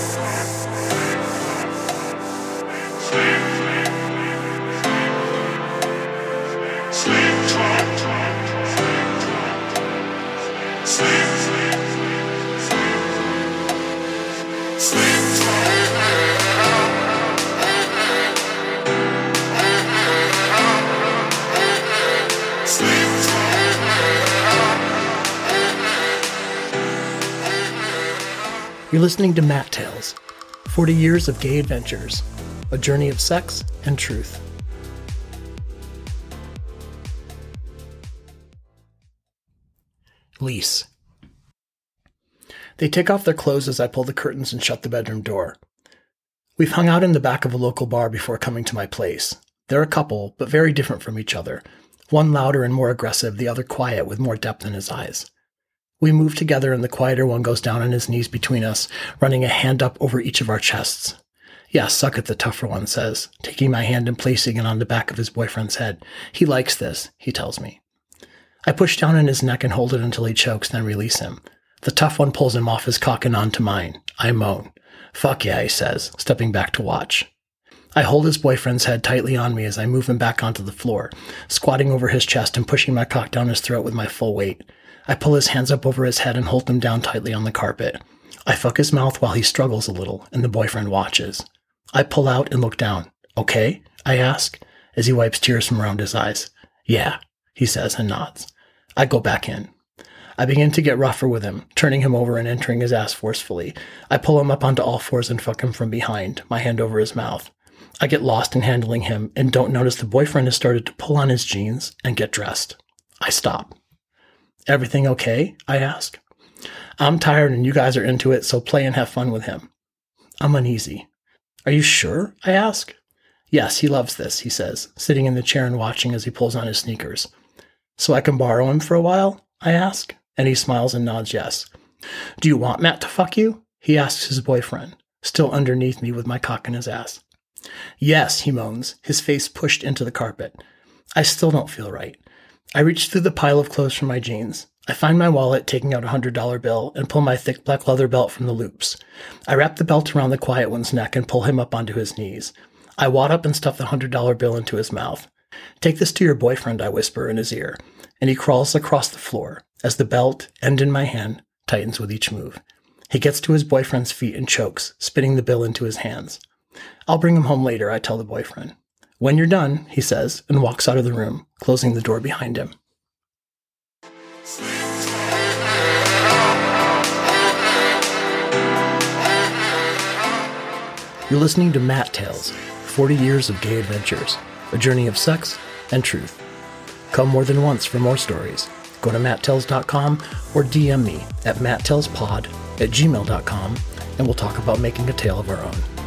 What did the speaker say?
Yes. You're listening to Mat Tales 40 Years of Gay Adventures, a journey of sex and truth. Lease. They take off their clothes as I pull the curtains and shut the bedroom door. We've hung out in the back of a local bar before coming to my place. They're a couple, but very different from each other. One louder and more aggressive, the other quiet with more depth in his eyes. We move together and the quieter one goes down on his knees between us, running a hand up over each of our chests. Yeah, suck it, the tougher one says, taking my hand and placing it on the back of his boyfriend's head. He likes this, he tells me. I push down on his neck and hold it until he chokes, then release him. The tough one pulls him off his cock and onto mine. I moan. Fuck yeah, he says, stepping back to watch. I hold his boyfriend's head tightly on me as I move him back onto the floor, squatting over his chest and pushing my cock down his throat with my full weight. I pull his hands up over his head and hold them down tightly on the carpet. I fuck his mouth while he struggles a little, and the boyfriend watches. I pull out and look down. Okay? I ask, as he wipes tears from around his eyes. Yeah, he says and nods. I go back in. I begin to get rougher with him, turning him over and entering his ass forcefully. I pull him up onto all fours and fuck him from behind, my hand over his mouth. I get lost in handling him and don't notice the boyfriend has started to pull on his jeans and get dressed. I stop. Everything okay? I ask. I'm tired and you guys are into it, so play and have fun with him. I'm uneasy. Are you sure? I ask. Yes, he loves this, he says, sitting in the chair and watching as he pulls on his sneakers. So I can borrow him for a while? I ask, and he smiles and nods yes. Do you want Matt to fuck you? He asks his boyfriend, still underneath me with my cock in his ass. Yes, he moans, his face pushed into the carpet. I still don't feel right. I reach through the pile of clothes from my jeans. I find my wallet, taking out a hundred dollar bill, and pull my thick black leather belt from the loops. I wrap the belt around the quiet one's neck and pull him up onto his knees. I wad up and stuff the hundred dollar bill into his mouth. Take this to your boyfriend, I whisper in his ear, and he crawls across the floor as the belt, end in my hand, tightens with each move. He gets to his boyfriend's feet and chokes, spitting the bill into his hands. I'll bring him home later, I tell the boyfriend. When you're done, he says, and walks out of the room, closing the door behind him. You're listening to Mat Tales 40 Years of Gay Adventures, a journey of sex and truth. Come more than once for more stories. Go to matttales.com or DM me at matttalespod at gmail.com and we'll talk about making a tale of our own.